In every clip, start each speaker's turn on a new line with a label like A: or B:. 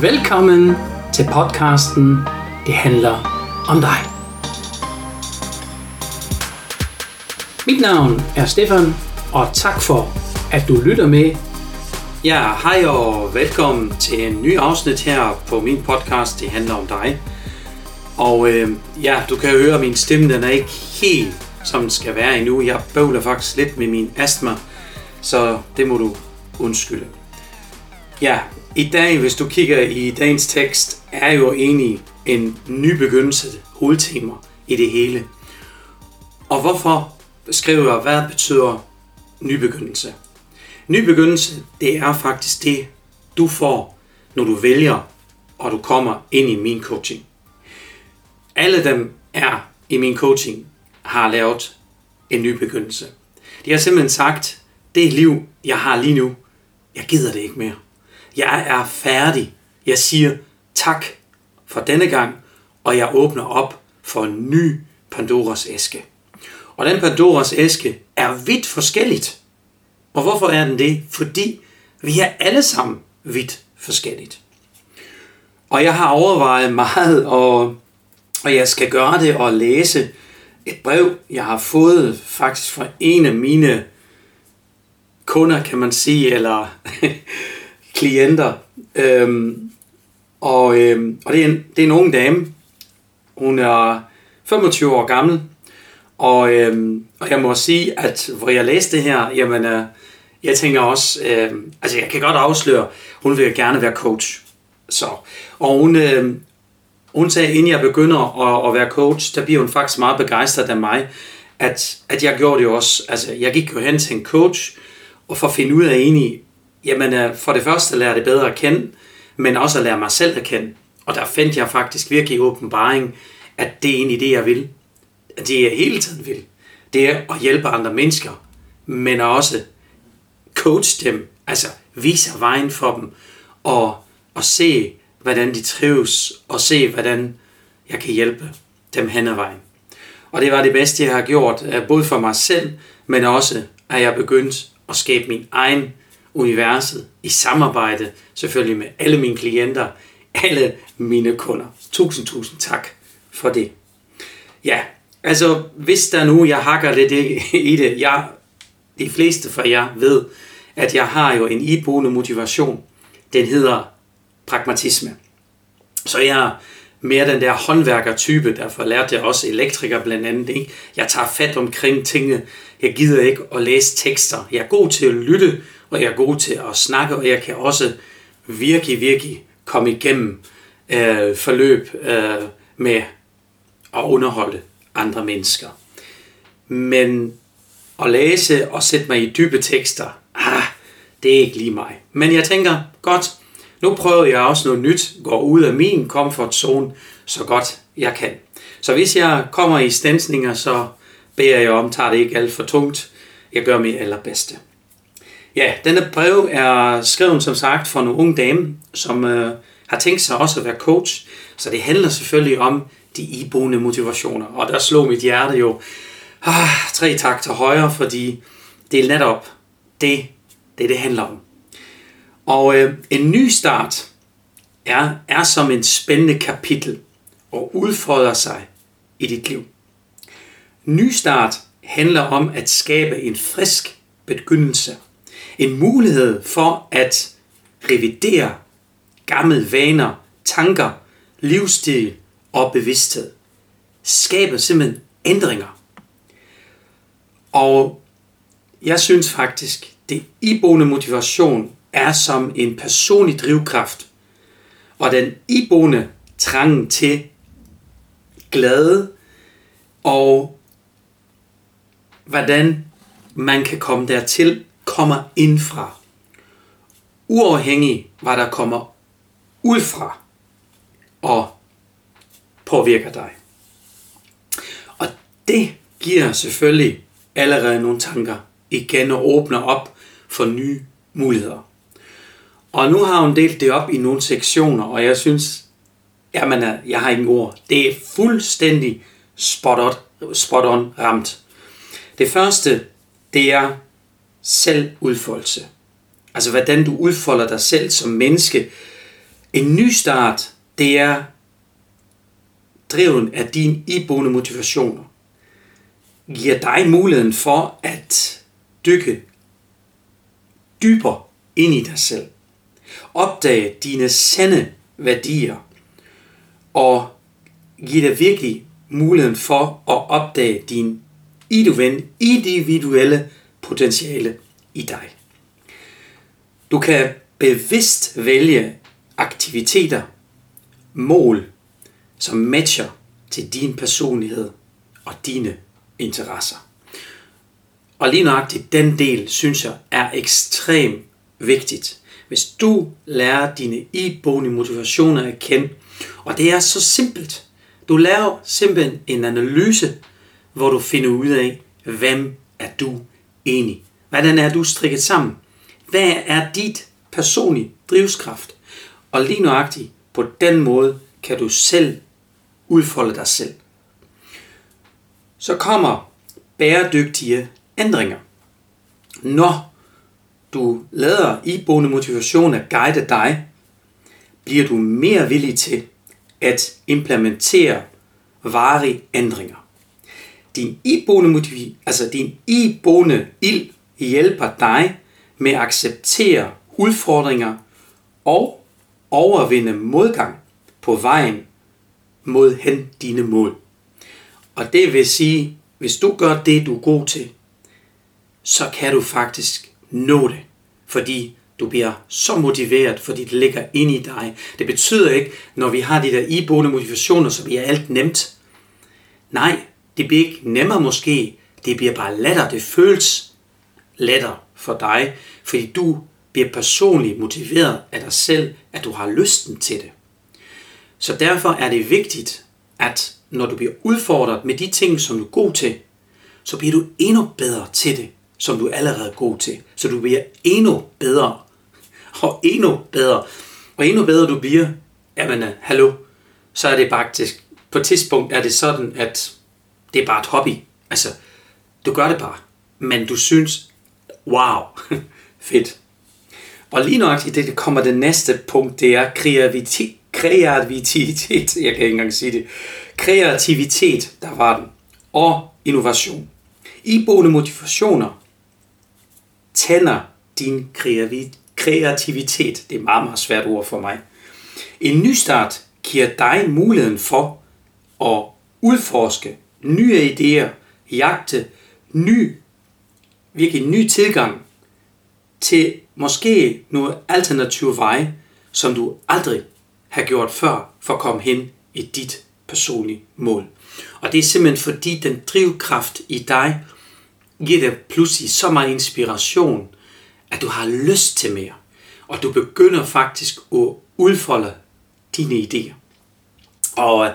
A: Velkommen til podcasten Det handler om dig. Mit navn er Stefan, og tak for, at du lytter med.
B: Ja, hej og velkommen til en ny afsnit her på min podcast Det handler om dig. Og øh, ja, du kan høre, at min stemme den er ikke helt som den skal være endnu. Jeg bøvler faktisk lidt med min astma, så det må du undskylde. Ja, i dag, hvis du kigger i dagens tekst, er jo egentlig en ny begyndelse hovedtema i det hele. Og hvorfor skriver jeg, hvad betyder Ny begyndelse, det er faktisk det, du får, når du vælger, og du kommer ind i min coaching. Alle dem er i min coaching, har lavet en ny begyndelse. De har simpelthen sagt, det liv, jeg har lige nu, jeg gider det ikke mere. Jeg er færdig. Jeg siger tak for denne gang, og jeg åbner op for en ny Pandoras æske. Og den Pandoras æske er vidt forskelligt. Og hvorfor er den det? Fordi vi er alle sammen vidt forskelligt. Og jeg har overvejet meget, og, og jeg skal gøre det og læse et brev, jeg har fået faktisk fra en af mine kunder, kan man sige, eller klienter. Øhm, og øhm, og det, er en, det er en ung dame. Hun er 25 år gammel. Og, øhm, og jeg må sige, at hvor jeg læste det her, jamen, øh, jeg tænker også, øh, altså jeg kan godt afsløre, hun vil gerne være coach. Så, og hun, øh, hun sagde, inden jeg begynder at, at være coach, der bliver hun faktisk meget begejstret af mig, at, at jeg gjorde det også. Altså, jeg gik jo hen til en coach, og for at finde ud af egentlig, jamen øh, for det første lærer det bedre at kende, men også at lære mig selv at kende. Og der fandt jeg faktisk virkelig åbenbaring, at det er egentlig det, jeg vil. At det jeg hele tiden vil. Det er at hjælpe andre mennesker, men også coach dem, altså vise vejen for dem, og, og se, hvordan de trives, og se, hvordan jeg kan hjælpe dem hen ad vejen. Og det var det bedste, jeg har gjort, øh, både for mig selv, men også, at jeg begyndte at skabe min egen universet i samarbejde selvfølgelig med alle mine klienter, alle mine kunder. Tusind, tusind tak for det. Ja, altså hvis der nu, jeg hakker lidt i det, jeg, de fleste fra jer ved, at jeg har jo en iboende motivation. Den hedder pragmatisme. Så jeg mere den der håndværkertype, derfor lærte jeg også elektriker blandt andet. Ikke? Jeg tager fat omkring tingene. Jeg gider ikke at læse tekster. Jeg er god til at lytte, og jeg er god til at snakke, og jeg kan også virkelig, virkelig komme igennem øh, forløb øh, med at underholde andre mennesker. Men at læse og sætte mig i dybe tekster, ah, det er ikke lige mig. Men jeg tænker, godt, nu prøver jeg også noget nyt, går ud af min comfort zone, så godt jeg kan. Så hvis jeg kommer i stensninger, så beder jeg om, tager det ikke alt for tungt. Jeg gør mit allerbedste. Ja, denne brev er skrevet som sagt for en ung dame, som øh, har tænkt sig også at være coach. Så det handler selvfølgelig om de iboende motivationer. Og der slog mit hjerte jo ah, tre takter højere, fordi det er netop det, det, det handler om. Og øh, en ny start er, er som en spændende kapitel og udfordrer sig i dit liv. Ny start handler om at skabe en frisk begyndelse. En mulighed for at revidere gamle vaner, tanker, livsstil og bevidsthed. Skaber simpelthen ændringer. Og jeg synes faktisk, det iboende motivation er som en personlig drivkraft, og den iboende trang til glæde og hvordan man kan komme dertil, kommer indfra. Uafhængig, hvad der kommer ud fra og påvirker dig. Og det giver selvfølgelig allerede nogle tanker igen og åbner op for nye muligheder. Og nu har hun delt det op i nogle sektioner, og jeg synes, jamen, jeg har ingen ord. Det er fuldstændig spot on, spot on ramt. Det første, det er selvudfoldelse. Altså hvordan du udfolder dig selv som menneske, En ny start, det er driven af dine iboende motivationer. Giver dig muligheden for at dykke dybere ind i dig selv. Opdage dine sande værdier. Og give dig virkelig muligheden for at opdage din individuelle potentiale i dig. Du kan bevidst vælge aktiviteter, mål, som matcher til din personlighed og dine interesser. Og lige nøjagtigt den del, synes jeg, er ekstremt vigtigt. Hvis du lærer dine iboende motivationer at kende, og det er så simpelt. Du laver simpelthen en analyse, hvor du finder ud af, hvem er du egentlig? Hvordan er du strikket sammen? Hvad er dit personlige drivskraft? Og lige nøjagtigt på den måde kan du selv udfolde dig selv. Så kommer bæredygtige ændringer. Når du lader iboende motivation at guide dig, bliver du mere villig til at implementere varige ændringer. Din iboende motiv, altså din iboende ild hjælper dig med at acceptere udfordringer og overvinde modgang på vejen mod hen dine mål. Og det vil sige, hvis du gør det, du er god til, så kan du faktisk nå det. Fordi du bliver så motiveret, fordi det ligger inde i dig. Det betyder ikke, når vi har de der iboende motivationer, så bliver alt nemt. Nej, det bliver ikke nemmere måske. Det bliver bare lettere. Det føles lettere for dig, fordi du bliver personligt motiveret af dig selv, at du har lysten til det. Så derfor er det vigtigt, at når du bliver udfordret med de ting, som du er god til, så bliver du endnu bedre til det, som du allerede er god til. Så du bliver endnu bedre. Og endnu bedre. Og endnu bedre du bliver, jamen øh, hallo, så er det faktisk, på et tidspunkt er det sådan, at det er bare et hobby. Altså, du gør det bare. Men du synes, wow, fedt. Og lige nok i det kommer det næste punkt, det er kreativitet. Kreativitet, jeg kan ikke engang sige det. Kreativitet, der var den. Og innovation. Iboende motivationer tænder din kreativitet. Det er meget, meget svært ord for mig. En ny start giver dig muligheden for at udforske nye idéer, jagte ny, virkelig ny tilgang til måske nogle alternative veje, som du aldrig har gjort før for at komme hen i dit personlige mål. Og det er simpelthen fordi den drivkraft i dig giver dig pludselig så meget inspiration, at du har lyst til mere. Og du begynder faktisk at udfolde dine idéer. Og,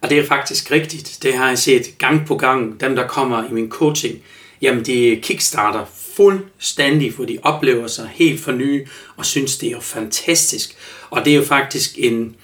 B: og det er faktisk rigtigt. Det har jeg set gang på gang. Dem, der kommer i min coaching, jamen de kickstarter fuldstændig, for de oplever sig helt for nye og synes, det er jo fantastisk. Og det er jo faktisk en,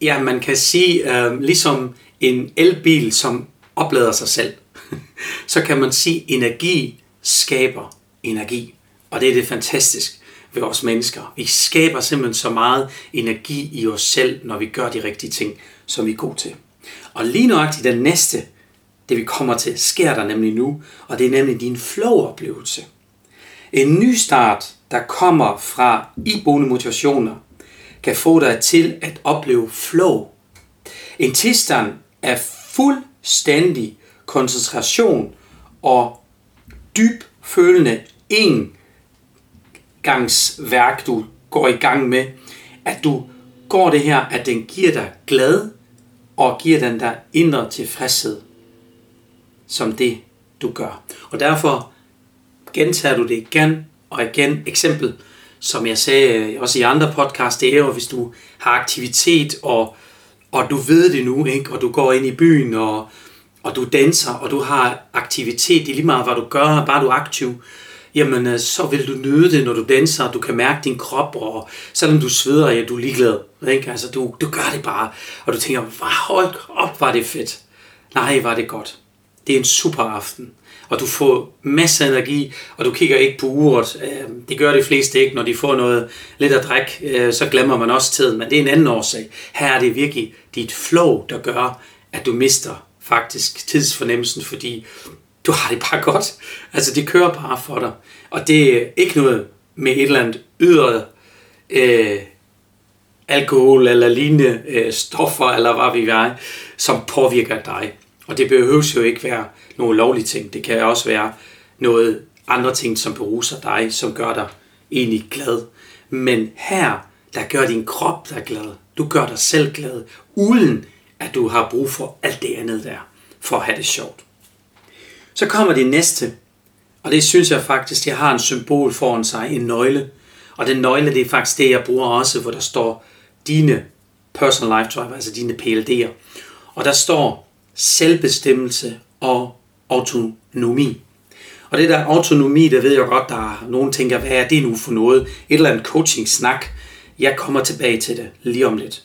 B: ja, man kan sige, øh, ligesom en elbil, som oplader sig selv. Så kan man sige, at energi skaber energi. Og det er det fantastisk ved os mennesker. Vi skaber simpelthen så meget energi i os selv, når vi gør de rigtige ting, som vi er gode til. Og lige nøjagtigt den næste, det vi kommer til, sker der nemlig nu, og det er nemlig din flow-oplevelse. En ny start, der kommer fra iboende motivationer, kan få dig til at opleve flow. En tilstand af fuldstændig koncentration og dyb følende en gangs værk, du går i gang med, at du går det her, at den giver dig glad og giver den der indre tilfredshed som det, du gør. Og derfor gentager du det igen og igen. Eksempel, som jeg sagde også i andre podcast, det er jo, hvis du har aktivitet, og, og du ved det nu, ikke? og du går ind i byen, og, og du danser, og du har aktivitet i lige meget, hvad du gør, bare du er aktiv, jamen øh, så vil du nyde det, når du danser, du kan mærke din krop, og selvom du sveder, ja, du er ligeglad. Ikke? Altså, du, du gør det bare, og du tænker, hold op, var det fedt. Nej, var det godt. Det er en super aften. og du får masser af energi, og du kigger ikke på uret. Øhm, det gør de fleste ikke, når de får noget lidt at drikke, øh, så glemmer man også tiden, men det er en anden årsag. Her er det virkelig dit flow, der gør, at du mister faktisk tidsfornemmelsen, fordi du har det bare godt. Altså, det kører bare for dig. Og det er ikke noget med et eller andet ydre øh, alkohol eller lignende øh, stoffer, eller hvad vi er, som påvirker dig. Og det behøver jo ikke være nogle lovlige ting. Det kan også være noget andre ting, som beruser dig, som gør dig egentlig glad. Men her, der gør din krop dig glad. Du gør dig selv glad, uden at du har brug for alt det andet der, for at have det sjovt. Så kommer det næste, og det synes jeg faktisk, jeg har en symbol foran sig, en nøgle. Og den nøgle, det er faktisk det, jeg bruger også, hvor der står dine personal life driver, altså dine PLD'er. Og der står selvbestemmelse og autonomi. Og det der autonomi, der ved jeg godt, der er nogen tænker, hvad er det nu for noget? Et eller andet coaching-snak. Jeg kommer tilbage til det lige om lidt.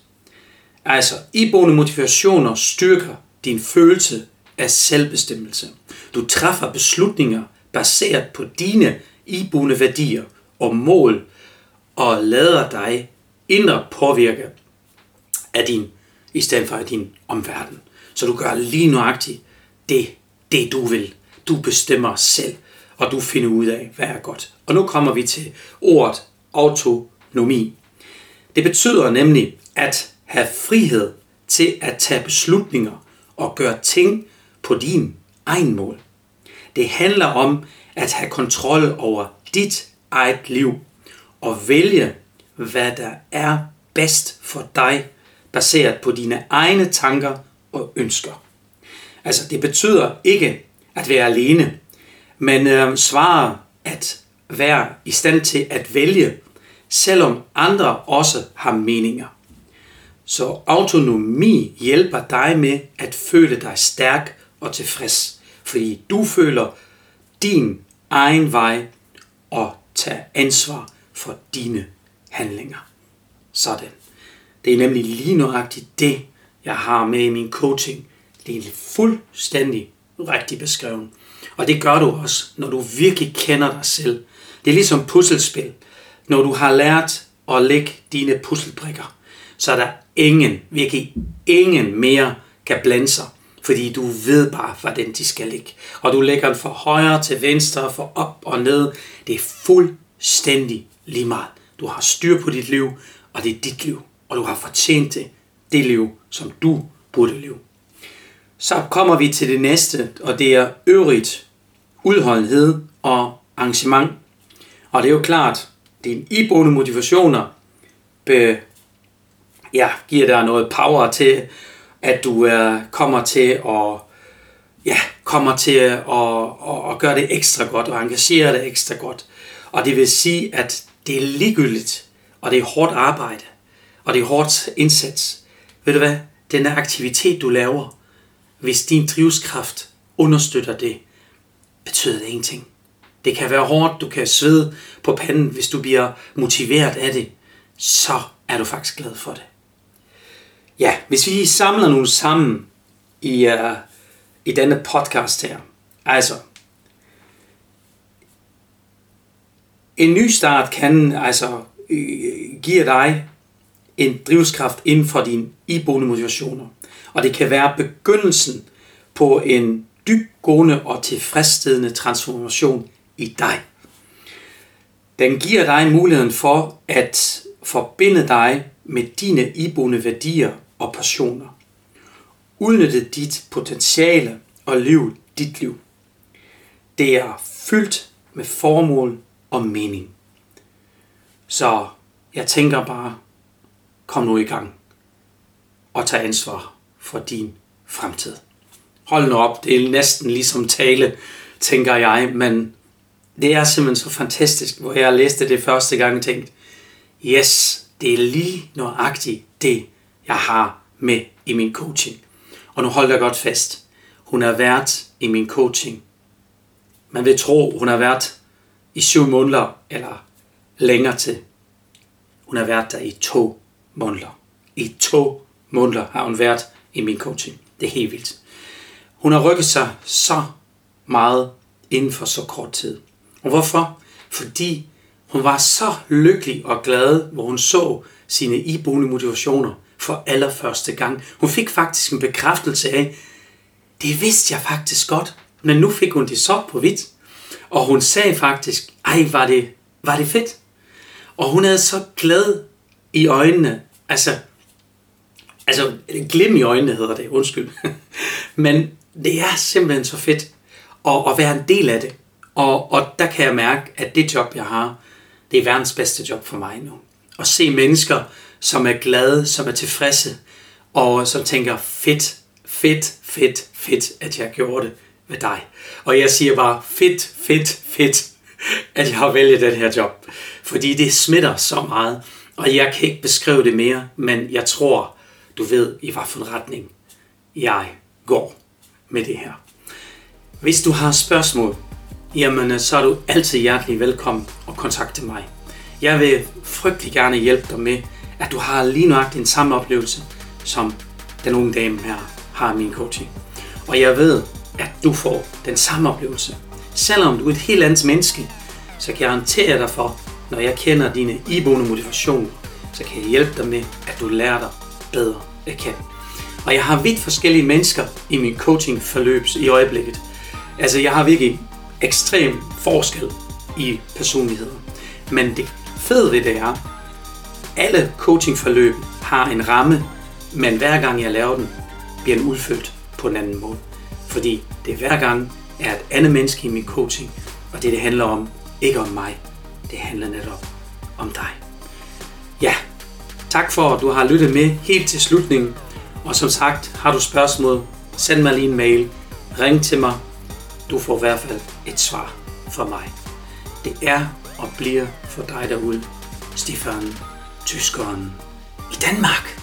B: Altså, iboende motivationer styrker din følelse af selvbestemmelse. Du træffer beslutninger baseret på dine iboende værdier og mål, og lader dig indre påvirke af din, i stedet for af din omverden. Så du gør lige nøjagtigt det, det du vil. Du bestemmer selv, og du finder ud af, hvad er godt. Og nu kommer vi til ordet autonomi. Det betyder nemlig at have frihed til at tage beslutninger og gøre ting på din egen mål. Det handler om at have kontrol over dit eget liv og vælge, hvad der er bedst for dig, baseret på dine egne tanker og ønsker. Altså, det betyder ikke at være alene, men øh, svarer at være i stand til at vælge, selvom andre også har meninger. Så autonomi hjælper dig med at føle dig stærk og tilfreds, fordi du føler din egen vej og tager ansvar for dine handlinger. Sådan. Det er nemlig lige nøjagtigt det, jeg har med i min coaching. Det er fuldstændig rigtig beskrevet. Og det gør du også, når du virkelig kender dig selv. Det er ligesom puslespil. Når du har lært at lægge dine puslebrikker, så er der ingen, virkelig ingen mere kan blande sig, fordi du ved bare, hvordan de skal ligge. Og du lægger den fra højre til venstre, fra op og ned. Det er fuldstændig lige meget. Du har styr på dit liv, og det er dit liv. Og du har fortjent det, det liv, som du burde leve. Så kommer vi til det næste, og det er øvrigt udholdenhed og arrangement. Og det er jo klart, dine iboende motivationer be, ja, giver dig noget power til, at du uh, kommer til at ja, kommer til at, at, at gøre det ekstra godt og engagere dig ekstra godt. Og det vil sige, at det er ligegyldigt, og det er hårdt arbejde, og det er hårdt indsats. Ved du hvad? Den aktivitet, du laver, hvis din drivskraft understøtter det, betyder det ingenting. Det kan være hårdt, du kan svede på panden, hvis du bliver motiveret af det, så er du faktisk glad for det. Ja, hvis vi samler nogle sammen i, uh, i denne podcast her, altså, en ny start kan altså øh, give dig en drivskraft inden for dine iboende motivationer. Og det kan være begyndelsen på en dybgående og tilfredsstillende transformation i dig. Den giver dig muligheden for at forbinde dig med dine iboende værdier og passioner. Udnytte dit potentiale og liv dit liv. Det er fyldt med formål og mening. Så jeg tænker bare, kom nu i gang og tag ansvar for din fremtid. Hold nu op, det er næsten ligesom tale, tænker jeg, men det er simpelthen så fantastisk, hvor jeg læste det første gang og tænkte, yes, det er lige nøjagtigt det, jeg har med i min coaching. Og nu holder dig godt fast. Hun er vært i min coaching. Man vil tro, hun har været i syv måneder eller længere til. Hun har været der i to måneder. I to måneder har hun været i min coaching. Det er helt vildt. Hun har rykket sig så meget inden for så kort tid. Og hvorfor? Fordi hun var så lykkelig og glad, hvor hun så sine iboende motivationer for allerførste gang. Hun fik faktisk en bekræftelse af, det vidste jeg faktisk godt, men nu fik hun det så på hvidt. Og hun sagde faktisk, ej, var det, var det fedt. Og hun havde så glad i øjnene, altså, altså glim i øjnene hedder det, undskyld. men det er simpelthen så fedt at, at være en del af det. Og, og der kan jeg mærke, at det job, jeg har, det er verdens bedste job for mig nu. At se mennesker, som er glade, som er tilfredse, og som tænker, fedt, fedt, fedt, fedt, at jeg gjorde det med dig. Og jeg siger bare, fedt, fedt, fedt, at jeg har vælget den her job. Fordi det smitter så meget, og jeg kan ikke beskrive det mere, men jeg tror, du ved, i hvad for en retning jeg går med det her. Hvis du har spørgsmål, jamen så er du altid hjertelig velkommen at kontakte mig. Jeg vil frygtelig gerne hjælpe dig med, at du har lige nøjagtigt den samme oplevelse, som den unge dame her har min coaching. Og jeg ved, at du får den samme oplevelse. Selvom du er et helt andet menneske, så kan jeg garantere dig for, når jeg kender dine iboende motivationer, så kan jeg hjælpe dig med, at du lærer dig bedre at kende. Og jeg har vidt forskellige mennesker i min coaching forløb i øjeblikket. Altså jeg har virkelig ekstrem forskel i personligheden. Men det fede ved det er, alle coachingforløb har en ramme, men hver gang jeg laver den, bliver den udfyldt på en anden måde. Fordi det hver gang er et andet menneske i min coaching, og det det handler om, ikke om mig, det handler netop om dig. Ja, tak for at du har lyttet med helt til slutningen, og som sagt, har du spørgsmål, send mig lige en mail, ring til mig, du får i hvert fald et svar fra mig. Det er og bliver for dig derude, Stefan, tyskeren i Danmark.